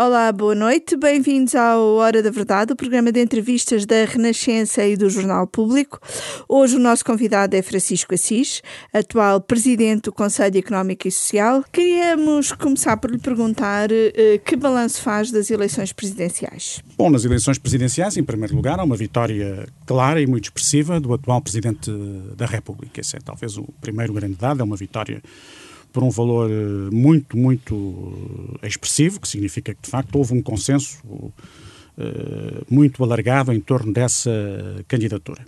Olá, boa noite, bem-vindos ao Hora da Verdade, o programa de entrevistas da Renascença e do Jornal Público. Hoje o nosso convidado é Francisco Assis, atual presidente do Conselho Económico e Social. Queríamos começar por lhe perguntar uh, que balanço faz das eleições presidenciais. Bom, nas eleições presidenciais, em primeiro lugar, há uma vitória clara e muito expressiva do atual presidente da República. Esse é talvez o primeiro grande dado, é uma vitória por um valor eh, muito, muito eh, expressivo, que significa que, de facto, houve um consenso uh, muito alargado em torno dessa candidatura.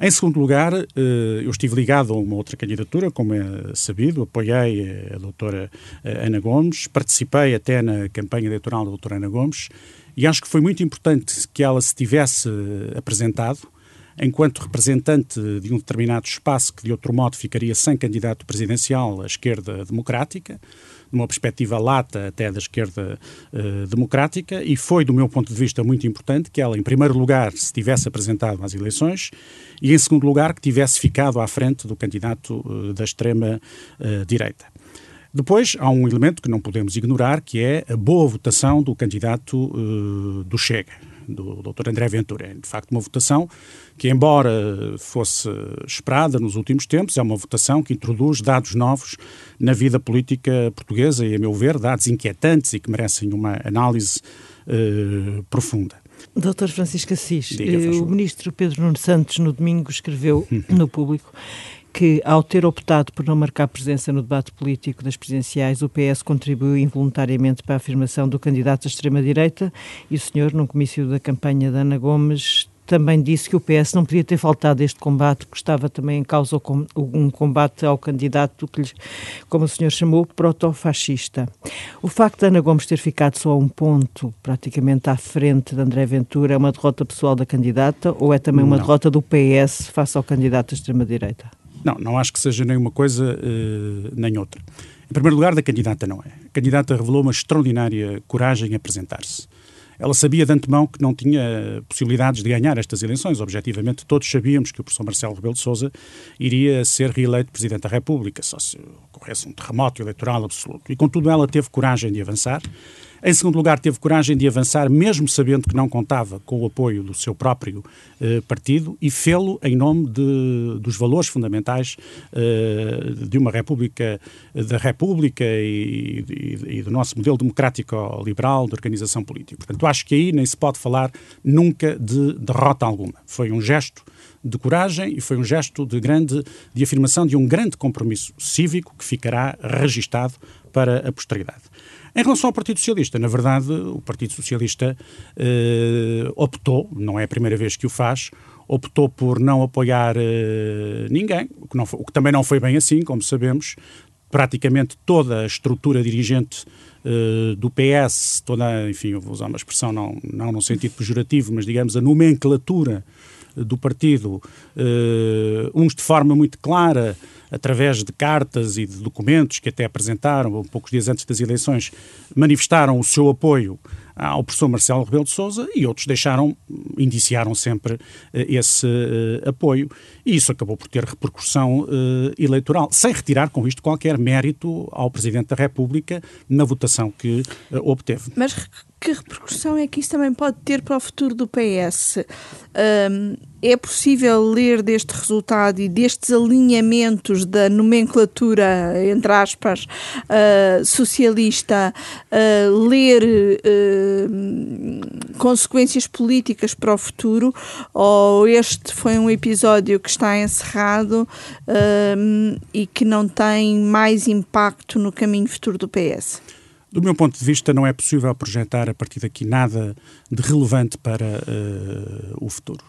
Em segundo lugar, eu estive ligado a uma outra candidatura, como é sabido, apoiei a doutora Ana Gomes, participei até na campanha eleitoral da doutora Ana Gomes, e acho que foi muito importante que ela se tivesse apresentado, enquanto representante de um determinado espaço que, de outro modo, ficaria sem candidato presidencial à esquerda democrática, numa perspectiva lata até da esquerda uh, democrática, e foi, do meu ponto de vista, muito importante que ela, em primeiro lugar, se tivesse apresentado às eleições e, em segundo lugar, que tivesse ficado à frente do candidato uh, da extrema-direita. Eh, Depois, há um elemento que não podemos ignorar, que é a boa votação do candidato uh, do Chega do Dr. André Ventura. É, de facto, uma votação que, embora fosse esperada nos últimos tempos, é uma votação que introduz dados novos na vida política portuguesa e, a meu ver, dados inquietantes e que merecem uma análise uh, profunda. Doutor Francisco Assis, Diga, eh, o ministro Pedro Nuno Santos, no domingo, escreveu no público que, ao ter optado por não marcar presença no debate político das presidenciais, o PS contribuiu involuntariamente para a afirmação do candidato da extrema-direita e o senhor, num comício da campanha da Ana Gomes, também disse que o PS não podia ter faltado este combate, que estava também em causa um combate ao candidato que, como o senhor chamou, proto-fascista. O facto de Ana Gomes ter ficado só a um ponto, praticamente à frente de André Ventura, é uma derrota pessoal da candidata ou é também uma não. derrota do PS face ao candidato da extrema-direita? Não, não acho que seja nem uma coisa uh, nem outra. Em primeiro lugar, da candidata não é. A candidata revelou uma extraordinária coragem em apresentar-se. Ela sabia de antemão que não tinha possibilidades de ganhar estas eleições. Objetivamente, todos sabíamos que o professor Marcelo Rebelo de Sousa iria ser reeleito Presidente da República, só se ocorresse um terremoto eleitoral absoluto. E, contudo, ela teve coragem de avançar em segundo lugar, teve coragem de avançar, mesmo sabendo que não contava com o apoio do seu próprio eh, partido, e fê-lo em nome de, dos valores fundamentais eh, de uma República, da República e, e, e do nosso modelo democrático-liberal de organização política. Portanto, acho que aí nem se pode falar nunca de derrota alguma. Foi um gesto de coragem e foi um gesto de grande de afirmação de um grande compromisso cívico que ficará registado para a posteridade. Em relação ao Partido Socialista, na verdade, o Partido Socialista eh, optou, não é a primeira vez que o faz, optou por não apoiar eh, ninguém, o que, não, o que, também não foi bem assim, como sabemos. Praticamente toda a estrutura dirigente uh, do PS, toda, enfim, vou usar uma expressão não, não no sentido pejorativo, mas digamos a nomenclatura do partido, uh, uns de forma muito clara, através de cartas e de documentos que até apresentaram, poucos dias antes das eleições, manifestaram o seu apoio ao professor Marcelo Rebelo de Sousa e outros deixaram, indiciaram sempre eh, esse uh, apoio e isso acabou por ter repercussão eleitoral, sem retirar com isto qualquer mérito ao Presidente da República na votação que obteve. Mas que repercussão é que isso também pode ter para o futuro do PS? Um, é possível ler deste resultado e destes alinhamentos da nomenclatura, entre aspas, uh, socialista, uh, ler uh, consequências políticas para o futuro? Ou este foi um episódio que está encerrado e que não tem mais impacto no caminho futuro do PS? Do meu ponto de vista, não é possível projetar a partir daqui nada de relevante para uh, o futuro.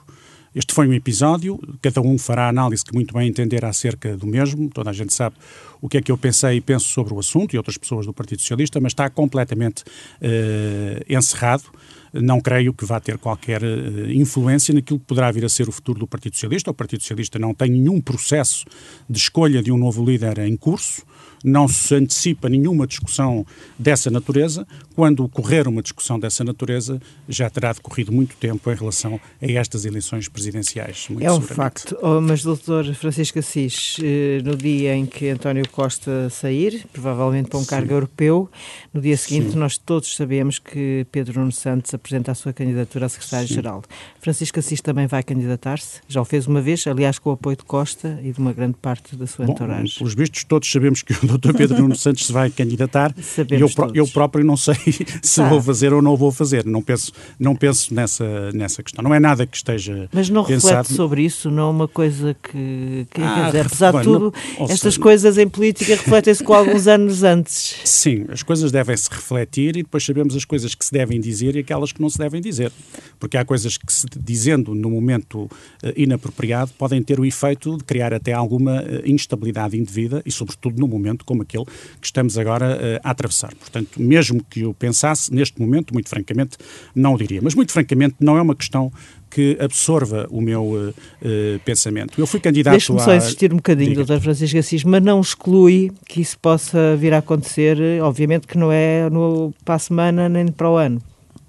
Este foi um episódio, cada um fará a análise que muito bem entender acerca do mesmo, toda a gente sabe o que é que eu pensei e penso sobre o assunto, e outras pessoas do Partido Socialista, mas está completamente uh, encerrado. Não creio que vá ter qualquer uh, influência naquilo que poderá vir a ser o futuro do Partido Socialista. O Partido Socialista não tem nenhum processo de escolha de um novo líder em curso não se antecipa nenhuma discussão dessa natureza. Quando ocorrer uma discussão dessa natureza, já terá decorrido muito tempo em relação a estas eleições presidenciais. é um facto. Oh, mas, doutor Francisco Assis, eh, no dia em que António Costa sair, provavelmente para um cargo Sim. europeu, no dia seguinte Sim. nós todos sabemos que Pedro Nuno Santos apresenta a sua candidatura a secretário-geral. Francisco Assis também vai candidatar-se? Já o fez uma vez, aliás, com o apoio de Costa e de uma grande parte da sua Bom, entourage. Pelos vistos, todos sabemos que o Dr. Pedro Nuno Santos se vai candidatar e eu, eu, próprio não sei se ah. vou fazer ou não vou fazer. Não penso, não penso nessa, nessa questão. Não é nada que esteja. Mas não pensado. reflete sobre isso, não é uma coisa que. que ah, dizer, apesar bem, de tudo, não, estas seja, coisas em política refletem-se com alguns anos antes. Sim, as coisas devem-se refletir e depois sabemos as coisas que se devem dizer e aquelas que não se devem dizer. Porque há coisas que se dizendo no momento uh, inapropriado podem ter o efeito de criar até alguma uh, instabilidade indevida e, sobretudo, num momento como aquele que estamos agora uh, a atravessar. Portanto, mesmo que eu pensasse, neste momento, muito francamente, não o diria. Mas, muito francamente, não é uma questão que absorva o meu uh, uh, pensamento. Eu fui candidato Deixe-me só insistir um bocadinho, Diga. Dr. Francisco Assis, mas não exclui que isso possa vir a acontecer, obviamente que não é no, para a semana nem para o ano.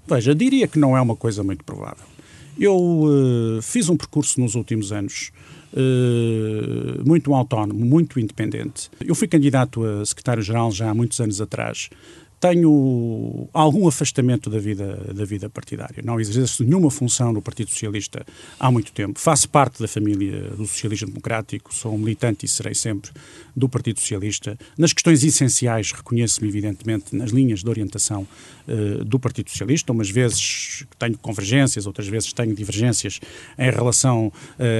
Veja, diria que não é uma coisa muito provável. Eu uh, fiz um percurso nos últimos anos uh, muito autónomo, muito independente. Eu fui candidato a secretário-geral já há muitos anos atrás tenho algum afastamento da vida, da vida partidária. Não exerço nenhuma função no Partido Socialista há muito tempo. Faço parte da família do socialismo democrático, sou um militante e serei sempre do Partido Socialista. Nas questões essenciais, reconheço-me, evidentemente, nas linhas de orientação uh, do Partido Socialista. Umas vezes tenho convergências, outras vezes tenho divergências em relação uh,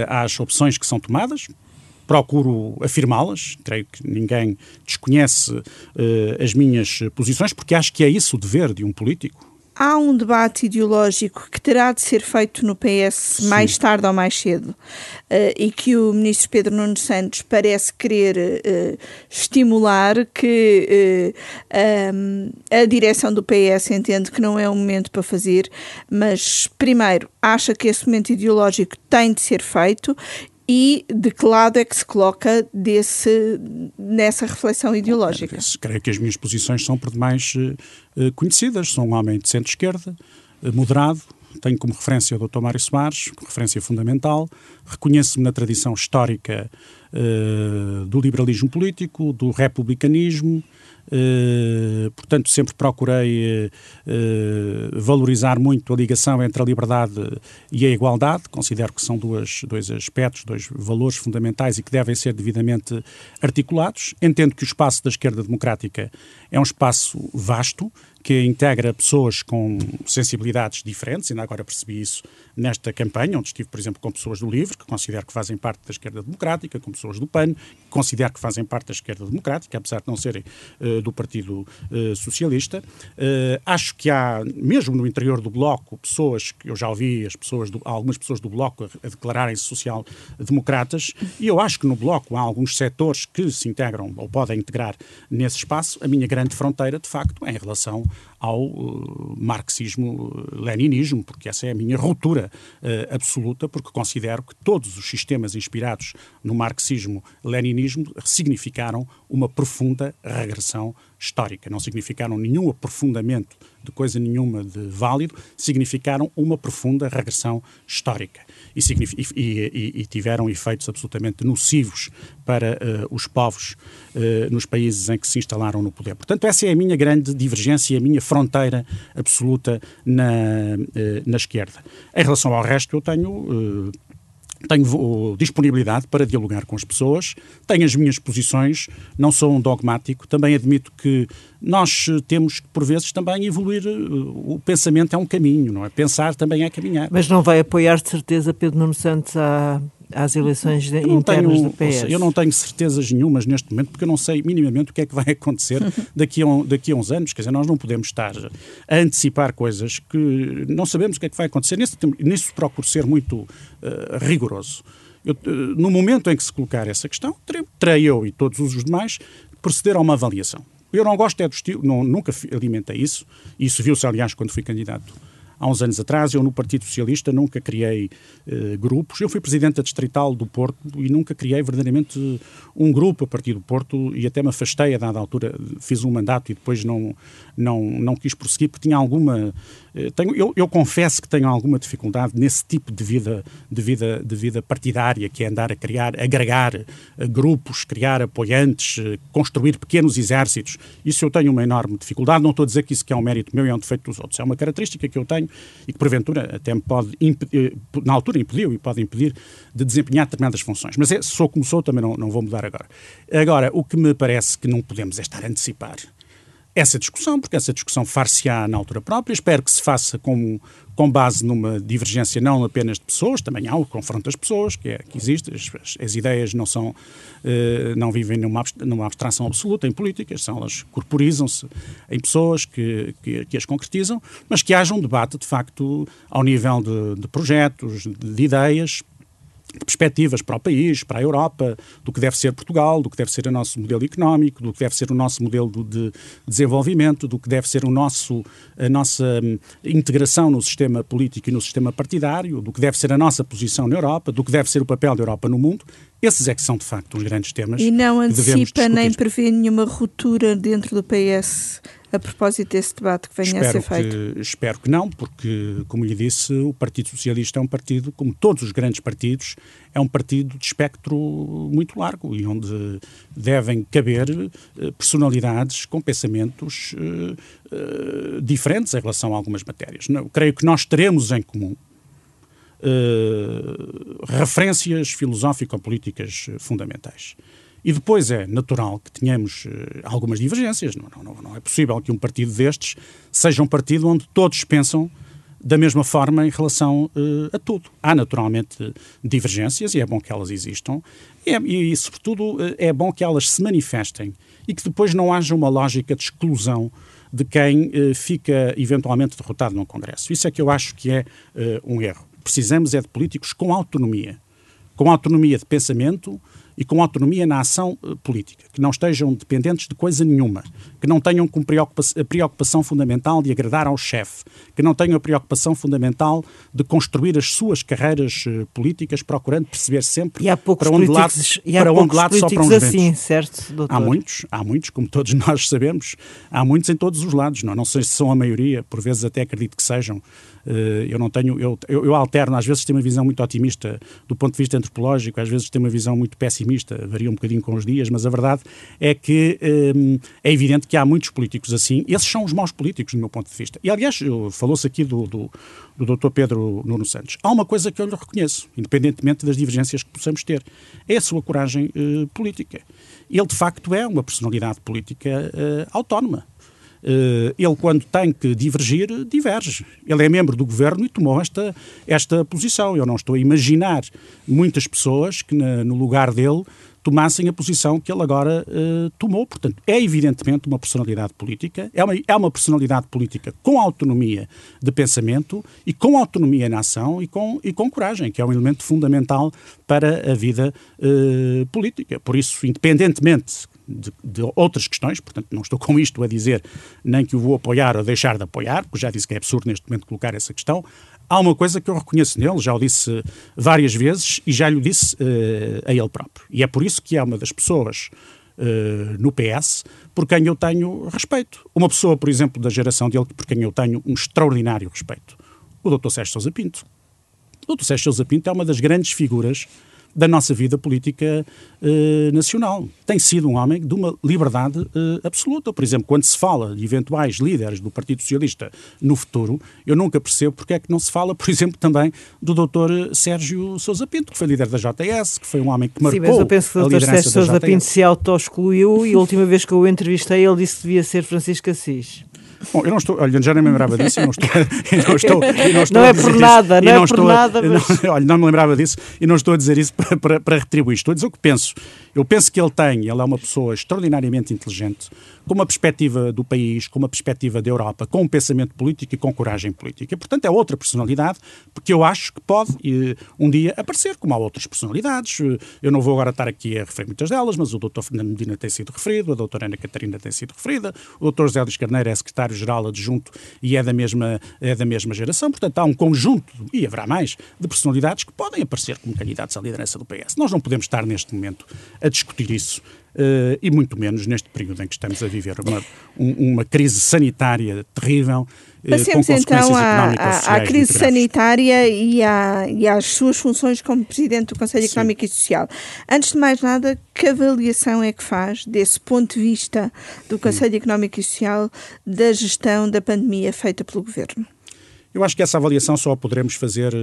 às opções que são tomadas procuro afirmá-las, creio que ninguém desconhece uh, as minhas posições, porque acho que é isso o dever de um político. Há um debate ideológico que terá de ser feito no PS Sim. mais tarde ou mais cedo uh, e que o ministro Pedro Nuno Santos parece querer uh, estimular que um, a direção do PS entende que não é o momento para fazer, mas primeiro acha que esse momento ideológico tem de ser feito e de que lado é que se coloca desse, nessa reflexão ideológica? Creio que as minhas posições são por demais uh, conhecidas. Sou um homem de centro-esquerda, uh, moderado, tenho como referência o Dr. Mário Soares, referência fundamental, reconheço-me na tradição histórica uh, do liberalismo político, do republicanismo, Uh, portanto, sempre procurei uh, valorizar muito a ligação entre a liberdade e a igualdade. Considero que são duas, dois aspectos, dois valores fundamentais e que devem ser devidamente articulados. Entendo que o espaço da esquerda democrática é um espaço vasto, que integra pessoas com sensibilidades diferentes, ainda agora percebi isso nesta campanha, onde estive, por exemplo, com pessoas do LIVRE, que considero que fazem parte da esquerda democrática, com pessoas do PAN, que considero que fazem parte da esquerda democrática, apesar de não serem uh, do Partido uh, Socialista. Uh, acho que há, mesmo no interior do Bloco, pessoas que eu já ouvi, as pessoas do, algumas pessoas do Bloco a, a declararem-se social-democratas, e eu acho que no Bloco há alguns setores que se integram ou podem integrar nesse espaço. A minha grande fronteira, de facto, em relação ao uh, marxismo-leninismo, porque essa é a minha ruptura uh, absoluta, porque considero que todos os sistemas inspirados no marxismo-leninismo significaram uma profunda regressão histórica, não significaram nenhum aprofundamento de coisa nenhuma de válido, significaram uma profunda regressão histórica e, e, e, e tiveram efeitos absolutamente nocivos para uh, os povos uh, nos países em que se instalaram no poder. Portanto, essa é a minha grande divergência, a minha fronteira absoluta na, uh, na esquerda. Em relação ao resto, eu tenho tenho disponibilidade para dialogar com as pessoas, tenho as minhas posições, não sou um dogmático, também admito que nós temos que, por vezes, também evoluir, eh, o pensamento é um caminho, não é? Pensar também é caminhar. Mas não vai apoiar, de certeza, Pedro Nuno Santos à, às eleições de, internas tenho, do PS? eu não tenho certezas nenhumas neste momento, porque eu não sei minimamente o que é que vai acontecer daqui a, um, daqui a uns anos. Quer dizer, nós não podemos estar a antecipar coisas que não sabemos o que é que vai acontecer. Nisso, nisso procuro ser muito uh, rigoroso. Eu, uh, no momento em que se colocar essa questão, terei, terei eu e todos os demais proceder a uma avaliação. Eu não gosto é do estilo, não, nunca alimentei isso, isso viu-se, aliás, quando fui candidato há uns anos atrás. Eu, no Partido Socialista, nunca criei uh, grupos. Eu fui presidente da Distrital do Porto e nunca criei verdadeiramente um grupo a partir do Porto e até me afastei a dada altura. Fiz um mandato e depois não, não, não quis prosseguir porque tinha alguma. Uh, tenho, eu, eu confesso que tenho alguma dificuldade nesse tipo de vida, de vida, de vida partidária, que é andar a criar, agregar grupos, criar apoiantes, construir pequenos exércitos. Isso eu tenho uma enorme dificuldade. Não estou a dizer que isso que é um mérito meu e é um defeito dos outros. É uma característica que eu tenho e que, porventura, até me pode, eh, na altura impediu e pode impedir de desempenhar determinadas funções. Mas é, sou como sou, também não, não vou mudar agora. Agora, o que me parece que não podemos é estar a antecipar essa discussão, porque essa discussão far-se-á na altura própria. Espero que se faça com, com base numa divergência não apenas de pessoas, também há o confronto das pessoas, que, é, que existe, as, as ideias não são, uh, não vivem numa, numa abstração absoluta em políticas, são, elas corporizam-se em pessoas que, que, que, as concretizam, mas que haja um debate, de facto, ao nível de, de projetos, de, de ideias, de perspectivas para o país, para a Europa, do que deve ser Portugal, do que deve ser o nosso modelo económico, do que deve ser o nosso modelo de desenvolvimento, do que deve ser o nosso, a nossa hum, integração no sistema político e no sistema partidário, do que deve ser a nossa posição na Europa, do que deve ser o papel da Europa no mundo. Esses é que são, de facto, os grandes temas. E não antecipa nem prevê nenhuma ruptura dentro do PS a propósito desse debate que venha espero a ser feito? Que, espero que não, porque, como lhe disse, o Partido Socialista é um partido, como todos os grandes partidos, é um partido de espectro muito largo e onde devem caber eh, personalidades com pensamentos uh, uh, diferentes em relação a algumas matérias. Não, creio que nós teremos em comum Uh, referências filosófico-políticas fundamentais. E depois é natural que tenhamos uh, algumas divergências. Não, não, não, é possível que um partido destes seja um partido onde todos pensam da mesma forma em relação uh, a tudo. Há naturalmente divergências e é bom que elas existam e, é, e sobretudo, uh, é bom que elas se manifestem e que depois não haja uma lógica de exclusão de quem fica eventualmente derrotado no Congresso. Isso é que eu acho que é um erro. Precisamos é de políticos com autonomia. Com autonomia de pensamento, e com autonomia na ação uh, política, que não estejam dependentes de coisa nenhuma, que não tenham como preocupação, a preocupação fundamental de agradar ao chefe, que não tenham a preocupação fundamental de construir as suas carreiras uh, políticas, procurando perceber sempre e há poucos para onde lado, e há para onde lado só para uns assim, certo, doutor? Há muitos, há muitos, como todos nós sabemos, há muitos em todos os lados, não, não sei se são a maioria, por vezes até acredito que sejam, eu não tenho, eu, eu, eu alterno, às vezes tenho uma visão muito otimista do ponto de vista antropológico, às vezes tenho uma visão muito pessimista varia um bocadinho com os dias, mas a verdade é que hum, é evidente que há muitos políticos assim. Esses são os maus políticos, do meu ponto de vista. E, aliás, falou-se aqui do, do, do Dr. Pedro Nuno Santos. Há uma coisa que eu lhe reconheço, independentemente das divergências que possamos ter, é a sua coragem uh, política. Ele, de facto, é uma personalidade política uh, autónoma. Uh, ele, quando tem que divergir, diverge. Ele é membro do governo e tomou esta, esta posição. Eu não estou a imaginar muitas pessoas que, na, no lugar dele, tomassem a posição que ele agora uh, tomou. Portanto, é evidentemente uma personalidade política, é uma, é uma personalidade política com autonomia de pensamento e com autonomia na ação e com, e com coragem, que é um elemento fundamental para a vida uh, política. Por isso, independentemente de, de, outras questões, portanto, não estou com isto a dizer nem que o vou apoiar ou deixar de apoiar, porque já disse que é absurdo neste momento colocar essa questão. Há uma coisa que eu reconheço nele, já o disse várias vezes e já lhe disse uh, a ele próprio. E é por isso que é uma das pessoas uh, no PS por quem eu tenho respeito. Uma pessoa, por exemplo, da geração dele por quem eu tenho um extraordinário respeito. O Dr. Sérgio Sousa Pinto. O Dr. Sérgio Sousa Pinto é uma das grandes figuras da nossa vida política eh, nacional. Tem sido um homem de uma liberdade eh, absoluta. Por exemplo, quando se fala de eventuais líderes do Partido Socialista no futuro, eu nunca percebo porque é que não se fala, por exemplo, também do Dr. Sérgio Sousa Pinto, que foi líder da JS, que foi um homem que marcou Sim, mas eu penso que o Dr. Sérgio Sousa Pinto se auto-excluiu e a última vez que eu o entrevistei ele disse que devia ser Francisco Assis. Bom, eu não estou, olha, já nem me lembrava disso, eu não estou, eu não estou, eu não, estou não é por nada, não, não, é por nada, mas... não, olha, não me lembrava disso e não estou a dizer isso para, para, para retribuir, estou a dizer o que penso. Eu penso que ele tem, ele é uma pessoa extraordinariamente inteligente, com uma perspectiva do país, com uma perspectiva da Europa, com um pensamento político e com coragem política. Portanto, é outra personalidade, porque eu acho que pode um dia aparecer, como há outras personalidades. Eu não vou agora estar aqui a referir muitas delas, mas o Dr. Fernando Medina tem sido referido, a doutora Ana Catarina tem sido referida, o Dr. José Luís Carneiro é secretário-geral adjunto e é da, mesma, é da mesma geração. Portanto, há um conjunto, e haverá mais, de personalidades que podem aparecer como candidatos à liderança do PS. Nós não podemos estar neste momento a discutir isso Uh, e muito menos neste período em que estamos a viver uma, um, uma crise sanitária terrível. Eh, Passemos então à, à, à crise sanitária e, à, e às suas funções como Presidente do Conselho Sim. Económico e Social. Antes de mais nada, que avaliação é que faz, desse ponto de vista do Conselho hum. Económico e Social, da gestão da pandemia feita pelo Governo? Eu acho que essa avaliação só a poderemos fazer uh,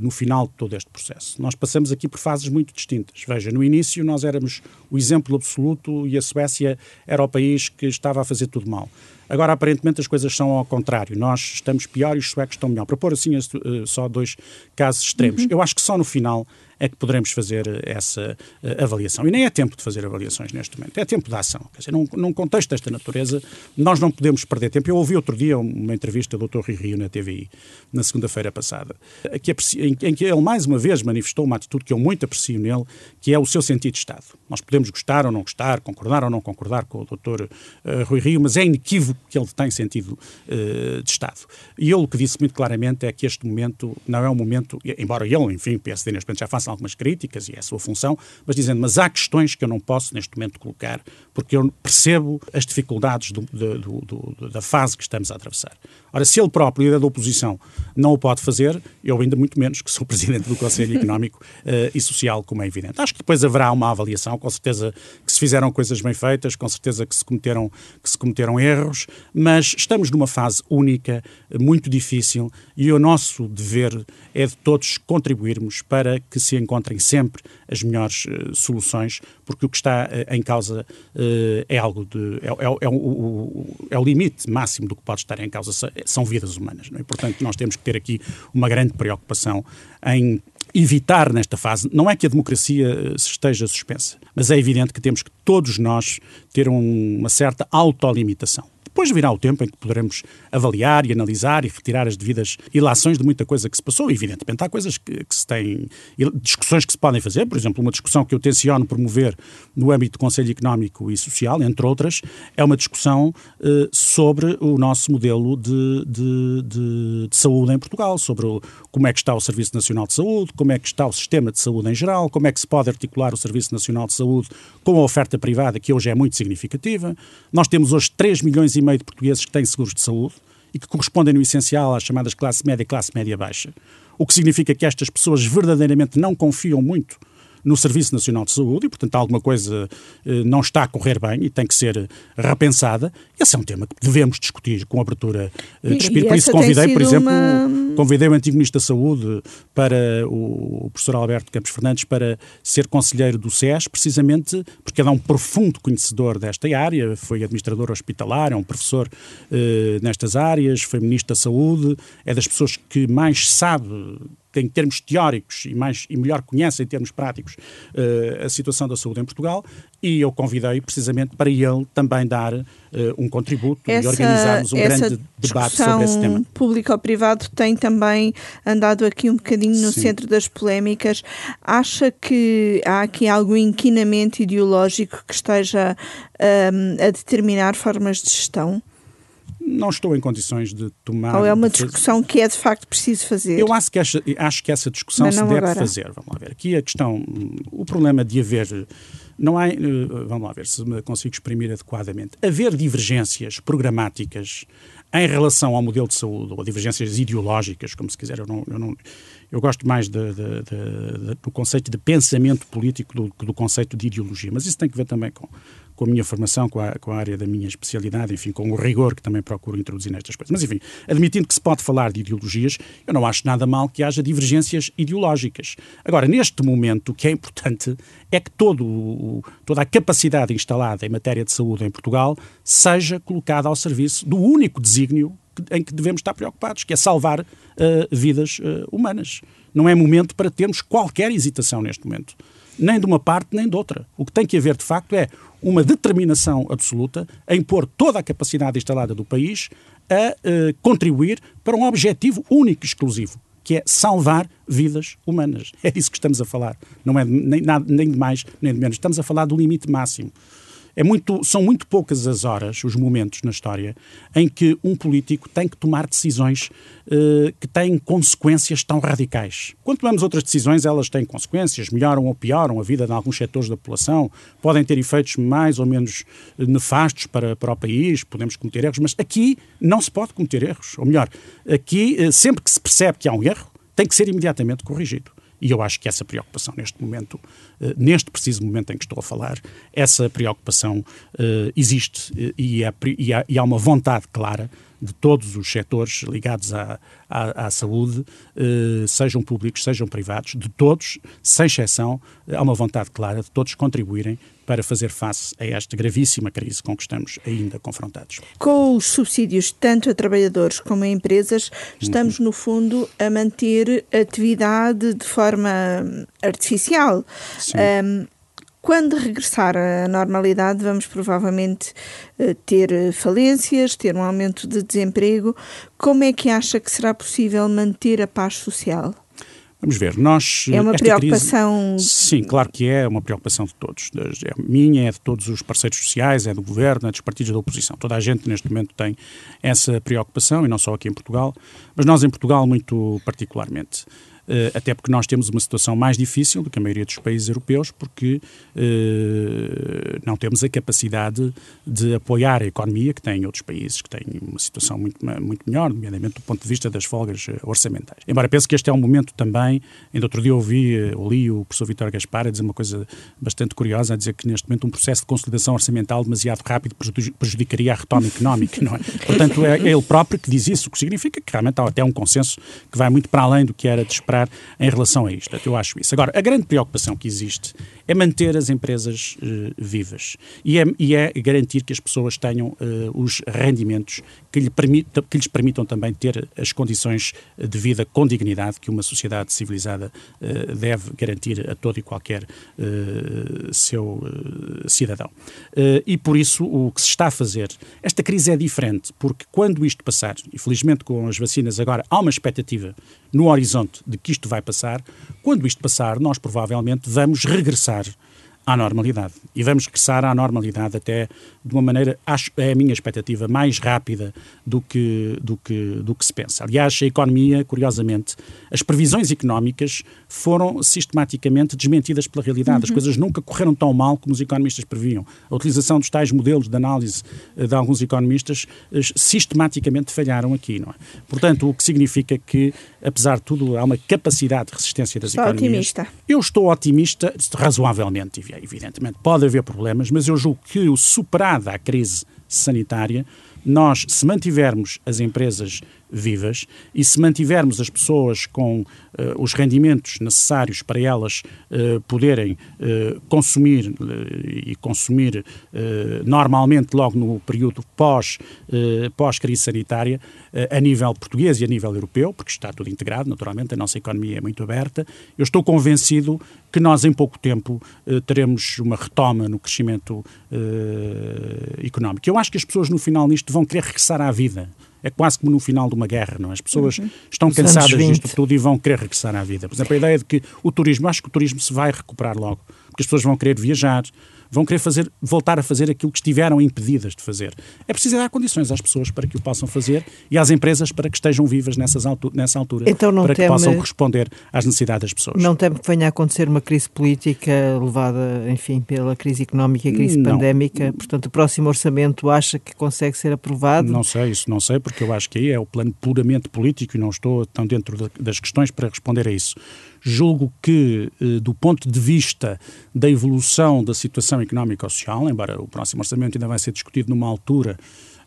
no final de todo este processo. Nós passamos aqui por fases muito distintas. Veja, no início nós éramos o exemplo absoluto e a Suécia era o país que estava a fazer tudo mal. Agora, aparentemente, as coisas são ao contrário. Nós estamos pior e os suecos estão melhor. Para pôr assim uh, só dois casos extremos. Uhum. Eu acho que só no final é que poderemos fazer eh, essa uh, avaliação. E nem é tempo de fazer avaliações neste momento, é tempo de ação. Quer dizer, num, num contexto desta natureza, nós não podemos perder tempo. Eu ouvi outro dia uma entrevista do Dr. Rui Rio na TVI, na segunda-feira passada, que em, que ele mais uma vez manifestou uma atitude que eu muito aprecio nele, que é o seu sentido de Estado. Nós podemos gostar ou não gostar, concordar ou não concordar com o Dr. Uh, Rui Rio, mas é inequívoco que ele tem sentido de Estado. E ele o que disse muito claramente é que este momento não é um momento, embora ele, enfim, PSD neste momento já faça algumas críticas e é a sua função, mas dizendo, mas há questões que eu não posso neste momento colocar, porque eu percebo as dificuldades do, do, do, da fase que estamos a atravessar. Ora, se ele próprio, líder da oposição, não o pode fazer, eu ainda muito menos, que sou presidente do Conselho Económico uh, e Social, como é evidente. Acho que depois haverá uma avaliação, com certeza que se fizeram coisas bem feitas, com certeza que se cometeram, que se cometeram erros, mas estamos numa fase única, muito difícil, e o nosso dever é de todos contribuirmos para que se encontrem sempre as melhores uh, soluções, porque o que está uh, em causa é algo de. É, é, é, o, é o limite máximo do que pode estar em causa são vidas humanas. Não é? Portanto, nós temos que ter aqui uma grande preocupação em evitar nesta fase, não é que a democracia eh, esteja suspensa, mas é evidente que temos que todos nós ter um, uma certa autolimitação. Depois virá o tempo em que poderemos avaliar e analisar e retirar as devidas ilações de muita coisa que se passou. Evidentemente, há coisas que, que se têm, discussões que se podem fazer, por exemplo, uma discussão que eu tenciono promover no âmbito do Conselho Económico e Social, entre outras, é uma discussão eh, sobre o nosso modelo de, de, de, de, saúde em Portugal, sobre o, como é que está o Serviço Nacional de Saúde, como é que está o sistema de saúde em geral, como é que se pode articular o Serviço Nacional de Saúde com a oferta privada, que hoje é muito significativa. Nós temos hoje 3 milhões e meio de portugueses que têm seguros de saúde e que correspondem no essencial às chamadas classe média e classe média baixa. O que significa que estas pessoas verdadeiramente não confiam muito no Serviço Nacional de Saúde e, portanto, alguma coisa eh, não está a correr bem e tem que ser repensada. Esse é um tema que devemos discutir com abertura eh, de espírito. Por isso convidei, por exemplo, uma... convidei o antigo Ministro da Saúde para o professor Alberto Campos Fernandes para ser conselheiro do SES, precisamente porque ele é um profundo conhecedor desta área, foi administrador hospitalar, é um professor eh, nestas áreas, foi Ministro da Saúde, é das pessoas que mais sabe em termos teóricos e, mais, e melhor conhece em termos práticos uh, a situação da saúde em Portugal e eu convidei precisamente para ele também dar uh, um contributo essa, e organizarmos um grande debate sobre esse tema. público ou privado tem também andado aqui um bocadinho no Sim. centro das polémicas. Acha que há aqui algum inquinamento ideológico que esteja um, a determinar formas de gestão? Não estou em condições de tomar. Ou é uma discussão que é de facto preciso fazer? Eu acho que essa, acho que essa discussão se deve agora. fazer. Vamos lá ver. Aqui a questão, o problema de haver. Não há, eh, vamos lá ver se me consigo exprimir adequadamente. Haver divergências programáticas em relação ao modelo de saúde, ou divergências ideológicas, como se quiser, eu, não, eu, não, eu gosto mais de, de, de, do conceito de pensamento político do que do conceito de ideologia, mas isso tem que ver também com, com a minha formação, com a, com a área da minha especialidade, enfim, com o rigor que também procuro introduzir nestas coisas. Mas, enfim, admitindo que se pode falar de ideologias, eu não acho nada mal que haja divergências ideológicas. Agora, neste momento, o que é importante é que todo, toda a capacidade instalada em matéria de saúde em Portugal seja colocada ao serviço do único desígnio em que devemos estar preocupados, que é salvar uh, vidas uh, humanas. Não é momento para termos qualquer hesitação neste momento, nem de uma parte nem de outra. O que tem que haver, de facto, é uma determinação absoluta em pôr toda a capacidade instalada do país a uh, contribuir para um objetivo único e exclusivo, que é salvar vidas humanas. É disso que estamos a falar. Não é nem, nada, nem de mais nem de menos. Estamos a falar do limite máximo. É muito, são muito poucas as horas, os momentos na história, em que um político tem que tomar decisões uh, que têm consequências tão radicais. Quando tomamos outras decisões, elas têm consequências, melhoram ou pioram a vida de alguns setores da população, podem ter efeitos mais ou menos eh, nefastos para, para o país, podemos cometer erros, mas aqui não se pode cometer erros. Ou melhor, aqui, uh, sempre que se percebe que há um erro, tem que ser imediatamente corrigido. E eu acho que essa preocupação neste momento, uh, neste preciso momento em que estou a falar, essa preocupação uh, existe uh, e, é, e, há, e, há, uma vontade clara de todos os setores ligados à, à, à saúde, sejam públicos, sejam privados, de todos, sem exceção, há uma vontade clara de todos contribuírem para fazer face a esta gravíssima crise com que estamos ainda confrontados. Com os subsídios tanto a trabalhadores como a empresas, estamos, uhum. no fundo, a manter atividade de forma artificial. Um, quando regressar à normalidade, vamos provavelmente eh, ter falências, ter um aumento de desemprego. Como é que acha que será possível manter a paz social? Vamos ver, nós... É uma preocupação... Crise, sim, claro que é uma preocupação de todos. É minha, é de todos os parceiros sociais, é do governo, é dos partidos da oposição. Toda a gente neste momento tem essa preocupação, e não só aqui em Portugal, mas nós em Portugal muito particularmente. Eh, até porque nós temos uma situação mais difícil do que a maioria dos países europeus, porque eh, não temos a capacidade de apoiar a economia que tem outros países que têm uma situação muito, muito melhor, nomeadamente do ponto de vista das folgas eh, orçamentais. Embora pense que este é um momento também, ainda outro dia ouvi, li o professor Vitor Gaspar a dizer uma coisa bastante curiosa, a dizer que neste momento um processo de consolidação orçamental demasiado rápido prejudicaria a retoma económica, não é? Portanto, é ele próprio que diz isso, o que significa que realmente há até um consenso que vai muito para além do que era de esperar em relação a isto. Eu acho isso. Agora, a grande preocupação que existe é manter as empresas uh, vivas e é, e é, garantir que as pessoas tenham uh, os rendimentos que, lhe que lhes permitam também ter as condições de vida com dignidade que uma sociedade civilizada uh, deve garantir a todo e qualquer seu cidadão. e por isso o que se está a fazer, esta crise é diferente, porque quando isto passar, e felizmente com as vacinas agora há uma expectativa no horizonte de que isto vai passar, quando isto passar, nós provavelmente vamos regressar jaar à normalidade. E vamos regressar à normalidade até de uma maneira, acho, é a minha expectativa, mais rápida do que, do que, do que se pensa. Aliás, a economia, curiosamente, as previsões económicas foram sistematicamente desmentidas pela realidade. Uhum. As coisas nunca correram tão mal como os economistas previam. A utilização dos tais modelos de análise eh, de alguns economistas eh, sistematicamente falharam aqui, não é? Portanto, o que significa que, apesar de tudo, há uma capacidade de resistência das Estou economias. otimista. Eu estou otimista, razoavelmente, evidentemente. Pode haver problemas, mas eu julgo que superada a crise sanitária, nós, se mantivermos as empresas vivas e se mantivermos as pessoas com uh, os rendimentos necessários para elas uh, poderem uh, consumir e consumir normalmente logo no período pós, pós-crise sanitária, a nível português e a nível europeu, porque está tudo integrado, naturalmente, a nossa economia é muito aberta, eu estou convencido que nós em pouco tempo teremos uma retoma no crescimento económico. Eu acho que as pessoas no final nisto vão querer regressar à vida é quase como no final de uma guerra, não é? As pessoas uhum. estão cansadas disto tudo e vão querer regressar à vida. Por exemplo, a ideia de que o turismo, acho que o turismo se vai recuperar logo, porque as pessoas vão querer viajar, vão querer fazer, voltar a fazer aquilo que estiveram impedidas de fazer. É preciso dar condições às pessoas para que o possam fazer e às empresas para que estejam vivas nessas altu nessa altura, então para teme, que possam responder às necessidades das pessoas. Não teme que venha a acontecer uma crise política levada, enfim, pela crise económica e crise não. pandémica? Portanto, o próximo orçamento acha que consegue ser aprovado? Não sei, isso não sei, porque eu acho que aí é o plano puramente político e não estou tão dentro das questões para responder a isso. Julgo que, eh, do ponto de vista da evolução da situação económica ou social, embora o próximo orçamento ainda vai ser discutido numa altura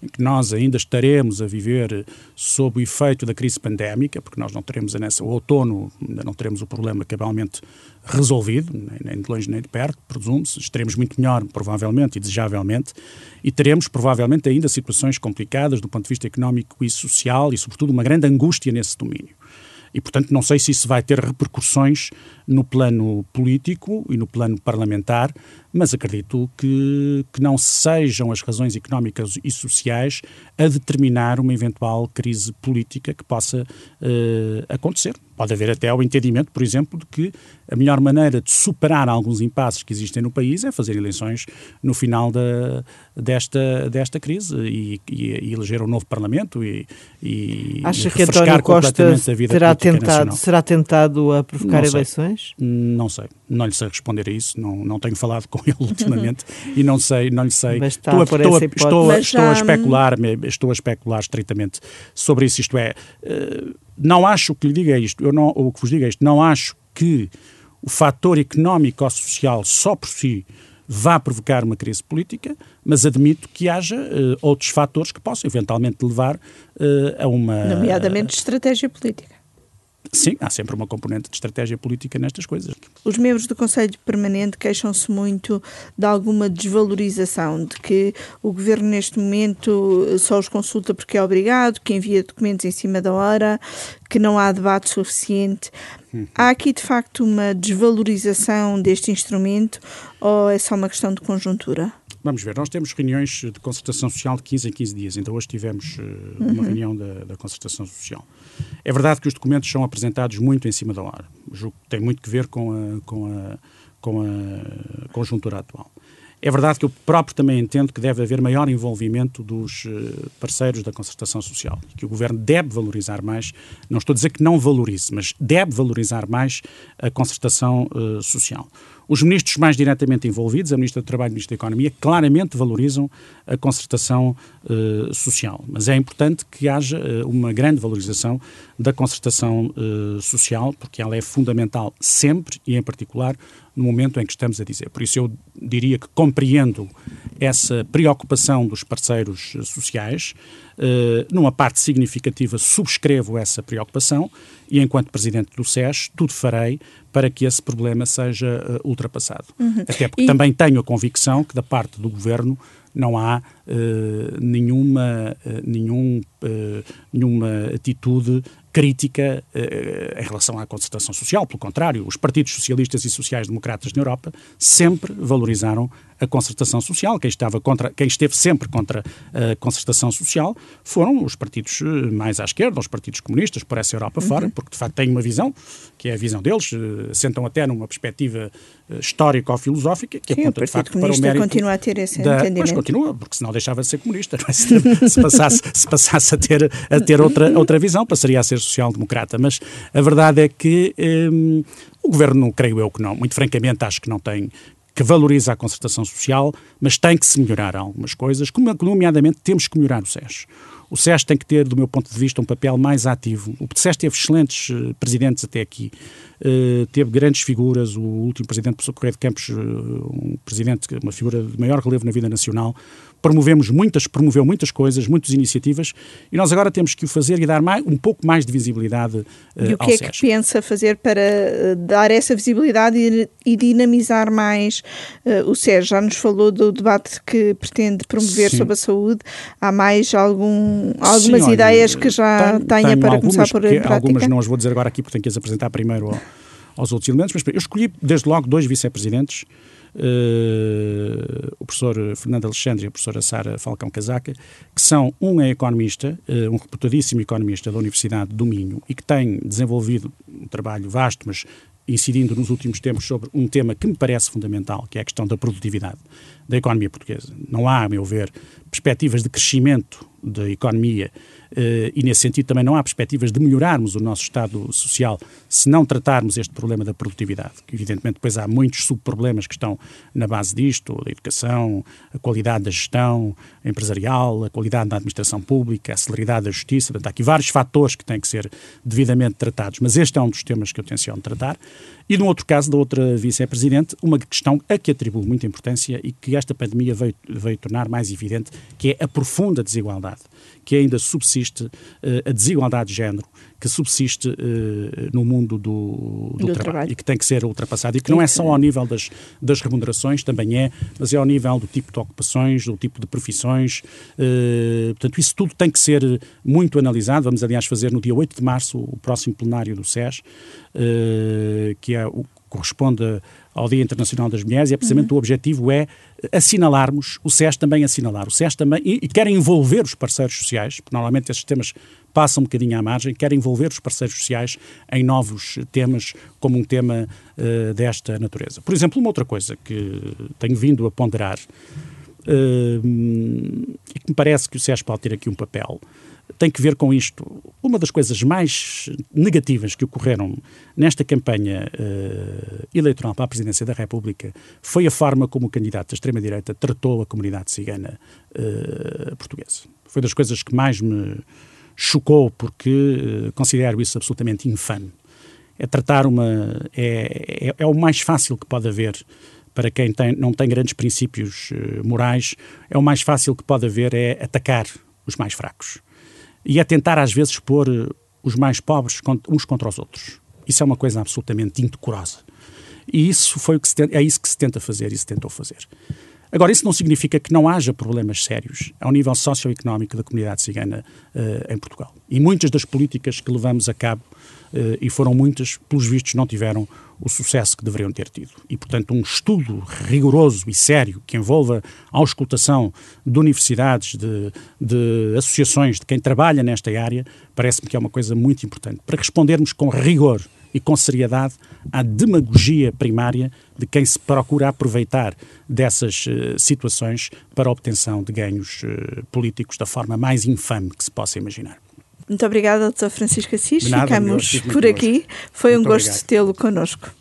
em que nós ainda estaremos a viver sob o efeito da crise pandémica, porque nós não teremos nessa, o outono, ainda não teremos o problema cabalmente resolvido, nem de longe nem de perto, presume-se, estaremos muito melhor, provavelmente e desejavelmente, e teremos provavelmente ainda situações complicadas do ponto de vista económico e social e, sobretudo, uma grande angústia nesse domínio. E, portanto, não sei se isso vai ter repercussões no plano político e no plano parlamentar, mas acredito que, que não sejam as razões económicas e sociais a determinar uma eventual crise política que possa uh, acontecer. Pode haver até o entendimento, por exemplo, de que a melhor maneira de superar alguns impasses que existem no país é fazer eleições no final da, desta, desta crise e, e, e eleger um novo Parlamento e, e Acha que António Costa terá tentado, será tentado a provocar não eleições? Não sei, não lhe sei responder a isso, não, não tenho falado com ele ultimamente e não sei, não lhe sei. Mas estou, a, estou, a, estou, estou a especular, estou a especular estritamente sobre isso, isto é... Uh, não acho que lhe diga isto, eu não, ou que vos diga isto, não acho que o fator económico ou social só por si vá provocar uma crise política, mas admito que haja uh, outros fatores que possam eventualmente levar uh, a uma. Nomeadamente estratégia política. Sim, há sempre uma componente de estratégia política nestas coisas. Os membros do Conselho Permanente queixam-se muito de alguma desvalorização, de que o governo neste momento só os consulta porque é obrigado, que envia documentos em cima da hora, que não há debate suficiente. Há aqui de facto uma desvalorização deste instrumento ou é só uma questão de conjuntura? Vamos ver, nós temos reuniões de concertação social de 15 em 15 dias. Ainda hoje tivemos uh, uma uhum. reunião da, da, concertação social. É verdade que os documentos são apresentados muito em cima da hora. Julgo que tem muito que ver com a, com a, com a conjuntura atual. É verdade que eu próprio também entendo que deve haver maior envolvimento dos eh, parceiros da concertação social, que o governo deve valorizar mais, não estou a dizer que não valorize, mas deve valorizar mais a concertação uh, social. Os ministros mais diretamente envolvidos, a Ministra do Trabalho e a Ministra da Economia, claramente valorizam a concertação uh, social. Mas é importante que haja uh, uma grande valorização da concertação uh, social, porque ela é fundamental sempre e, em particular, no momento em que estamos a dizer. Por isso, eu diria que compreendo essa preocupação dos parceiros sociais. Numa parte significativa, subscrevo essa preocupação e, enquanto Presidente do SES, tudo farei para que esse problema seja uh, ultrapassado. Uhum. Até porque e... também tenho a convicção que da parte do Governo não há uh, nenhuma, uh, nenhum, nenhuma atitude crítica uh, em relação à concertação social. Pelo contrário, os partidos socialistas e sociais-democratas na Europa sempre valorizaram a concertação social. Quem, estava contra, quem esteve sempre contra a concertação social foram os partidos eh, mais à esquerda, os partidos comunistas, por essa Europa uhum. fora, porque de facto têm uma visão, que é a visão deles, uh, sentam até numa perspectiva uh, histórica ou filosófica, que Sim, aponta de facto para o mérito. continua a ter esse da, entendimento. Mas continua, porque senão deixava de ser comunista. É? Se, se, passasse, se passasse a ter, a ter outra, outra visão, passaria a ser social-democrata. Mas a verdade é que um, o governo, creio eu que não, muito francamente, acho que não tem que valoriza a concertação social, mas tem que se melhorar algumas coisas, como, nomeadamente temos que melhorar o SES. O SES tem que ter, do meu ponto de vista, um papel mais ativo. O SES teve excelentes uh, presidentes até aqui, uh, teve grandes figuras, o último presidente, professor Correia de Campos, uh, um presidente, uma figura de maior relevo na vida nacional, promovemos muitas, promoveu muitas coisas, muitas iniciativas, e nós agora temos que o fazer e dar mais, um pouco mais de visibilidade uh, E o que é SES. que pensa fazer para uh, dar essa visibilidade e, e dinamizar mais uh, o SES? Já nos falou do debate que pretende promover Sim. sobre a saúde. Há mais algum, algumas Sim, ideias olha, que já tenho, tenha para começar por que, prática? Algumas não as vou dizer agora aqui porque tenho que as apresentar primeiro ao, aos outros elementos, mas eu escolhi desde logo dois vice-presidentes uh, o professor Fernando Alexandre e a professora Sara Falcão Casaca, que são, um é economista, uh, um reputadíssimo economista da Universidade do Minho e que tem desenvolvido um trabalho vasto, mas incidindo nos últimos tempos sobre um tema que me parece fundamental, que é a questão da produtividade da economia portuguesa. Não há, a meu ver, perspectivas de crescimento da economia e nesse sentido também não há perspectivas de melhorarmos o nosso estado social se não tratarmos este problema da produtividade, que evidentemente depois há muitos subproblemas que estão na base disto, a educação, a qualidade da gestão empresarial, a qualidade da administração pública, a celeridade da justiça, portanto há aqui vários fatores que têm que ser devidamente tratados, mas este é um dos temas que eu tenciono tratar. E no outro caso, da outra vice-presidente, uma questão a que atribuo muita importância e que esta pandemia veio, veio tornar mais evidente, que é a profunda desigualdade que ainda subsiste, uh, a desigualdade de género que subsiste uh, no mundo do, do, do trabalho, trabalho, e que tem que ser ultrapassado e que não é só ao nível das, das remunerações, também é, mas é ao nível do tipo de ocupações, do tipo de profissões. Uh, portanto, isso tudo tem que ser muito analisado. Vamos, aliás, fazer no dia 8 de março o próximo plenário do SES, que é o corresponde ao Dia Internacional das Mulheres e é precisamente uhum. o objetivo é assinalarmos, o SES também assinalar, o SES também, e, e querem envolver os parceiros sociais, porque normalmente estes temas passam um bocadinho à margem, querem envolver os parceiros sociais em novos temas, como um tema uh, desta natureza. Por exemplo, uma outra coisa que tenho vindo a ponderar uh, e que me parece que o SES pode ter aqui um papel, tem que ver com isto. Uma das coisas mais negativas que ocorreram nesta campanha uh, eleitoral para a presidência da República foi a forma como o candidato da extrema-direita tratou a comunidade cigana uh, portuguesa. Foi das coisas que mais me chocou, porque uh, considero isso absolutamente infame. É tratar uma. É, é, é, o mais fácil que pode haver para quem tem, não tem grandes princípios morais, é o mais fácil que pode haver é atacar os mais fracos e é tentar às vezes pôr eh, os mais pobres uns contra os outros. Isso é uma coisa absolutamente indecorosa. E isso foi o que tenta, é isso que se tenta fazer e se tentou fazer. Agora, isso não significa que não haja problemas sérios ao nível socioeconómico da comunidade cigana uh, em Portugal. E muitas das políticas que levamos a cabo uh, e foram muitas, pelos vistos, não tiveram o sucesso que deveriam ter tido. E, portanto, um estudo rigoroso e sério que envolva a auscultação de universidades, de, de associações, de quem trabalha nesta área, parece-me que é uma coisa muito importante para respondermos com rigor e com seriedade à demagogia primária de quem se procura aproveitar dessas uh, situações para a obtenção de ganhos uh, políticos da forma mais infame que se possa imaginar. Muito obrigada, Dr. Francisco Assis. Nada, Ficamos por aqui. Foi Muito um gosto tê-lo connosco.